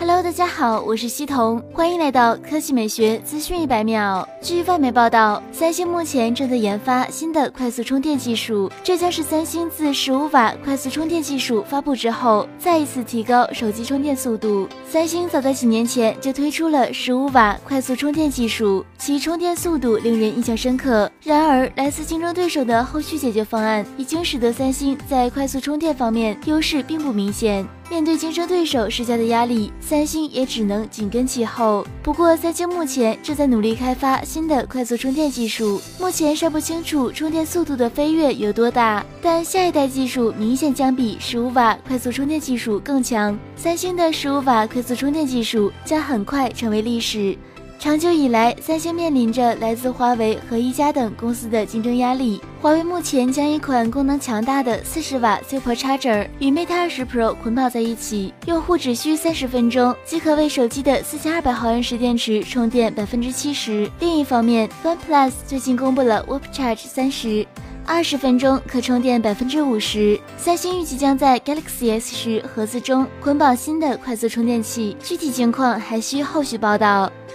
Hello，大家好，我是西彤，欢迎来到科技美学资讯一百秒。据外媒报道，三星目前正在研发新的快速充电技术，这将是三星自十五瓦快速充电技术发布之后，再一次提高手机充电速度。三星早在几年前就推出了十五瓦快速充电技术，其充电速度令人印象深刻。然而，来自竞争对手的后续解决方案，已经使得三星在快速充电方面优势并不明显。面对竞争对手施加的压力，三星也只能紧跟其后。不过，三星目前正在努力开发新的快速充电技术，目前尚不清楚充电速度的飞跃有多大，但下一代技术明显将比十五瓦快速充电技术更强。三星的十五瓦快速充电技术将很快成为历史。长久以来，三星面临着来自华为和一加等公司的竞争压力。华为目前将一款功能强大的四十瓦 Super Charger 与 Mate 20 Pro 捆绑在一起，用户只需三十分钟即可为手机的四千二百毫安时电池充电百分之七十。另一方面，OnePlus 最近公布了 Whoop Charge 三十，二十分钟可充电百分之五十。三星预计将在 Galaxy S 十盒子中捆绑新的快速充电器，具体情况还需后续报道。